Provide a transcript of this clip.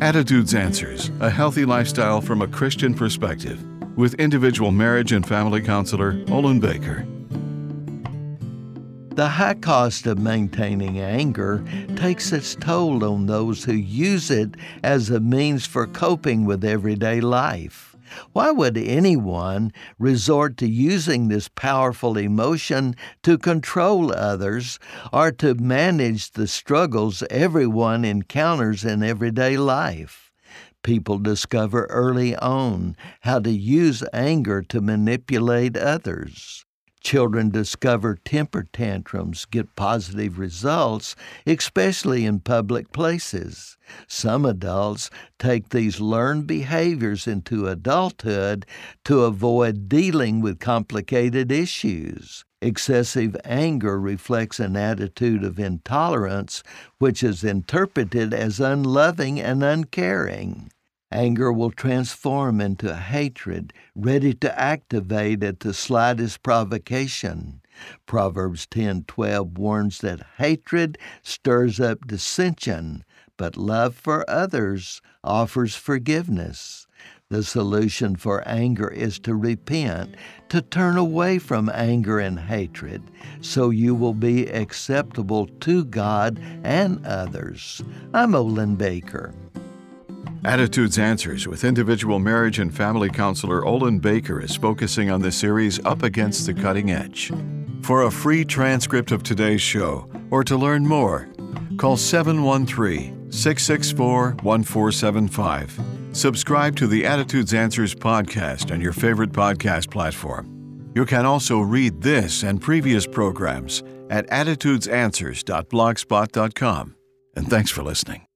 Attitudes Answers A Healthy Lifestyle from a Christian Perspective with individual marriage and family counselor Olin Baker. The high cost of maintaining anger takes its toll on those who use it as a means for coping with everyday life. Why would anyone resort to using this powerful emotion to control others or to manage the struggles everyone encounters in everyday life? People discover early on how to use anger to manipulate others. Children discover temper tantrums get positive results, especially in public places. Some adults take these learned behaviors into adulthood to avoid dealing with complicated issues. Excessive anger reflects an attitude of intolerance, which is interpreted as unloving and uncaring. Anger will transform into hatred, ready to activate at the slightest provocation. Proverbs 10:12 warns that hatred stirs up dissension, but love for others offers forgiveness. The solution for anger is to repent, to turn away from anger and hatred, so you will be acceptable to God and others. I'm Olin Baker. Attitudes Answers with individual marriage and family counselor Olin Baker is focusing on the series Up Against the Cutting Edge. For a free transcript of today's show or to learn more, call 713 664 1475. Subscribe to the Attitudes Answers podcast on your favorite podcast platform. You can also read this and previous programs at attitudesanswers.blogspot.com. And thanks for listening.